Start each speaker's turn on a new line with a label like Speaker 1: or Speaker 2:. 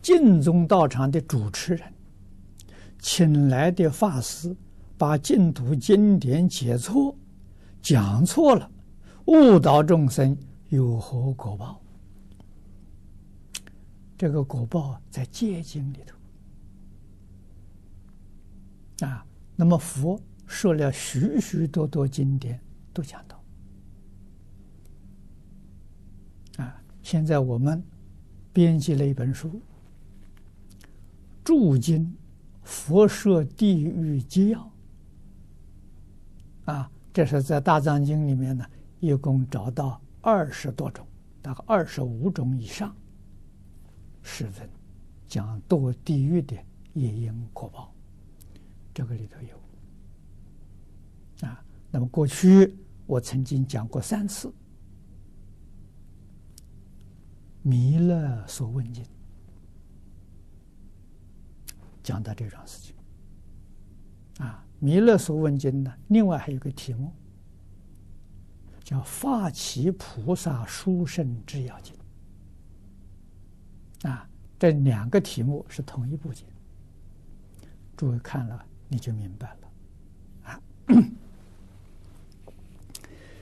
Speaker 1: 净宗道场的主持人，请来的法师把净土经典解错，讲错了，误导众生，有何果报？这个果报在戒经里头啊。那么佛说了许许多多经典，都讲到。啊，现在我们编辑了一本书，《注经佛说地狱机要》。啊，这是在大藏经里面呢，一共找到二十多种，大概二十五种以上，是人讲堕地狱的业因果报，这个里头有。啊，那么过去我曾经讲过三次。弥勒所问经，讲到这桩事情，啊，弥勒所问经呢，另外还有个题目，叫《发起菩萨殊胜之要经》，啊，这两个题目是同一部经，诸位看了你就明白了。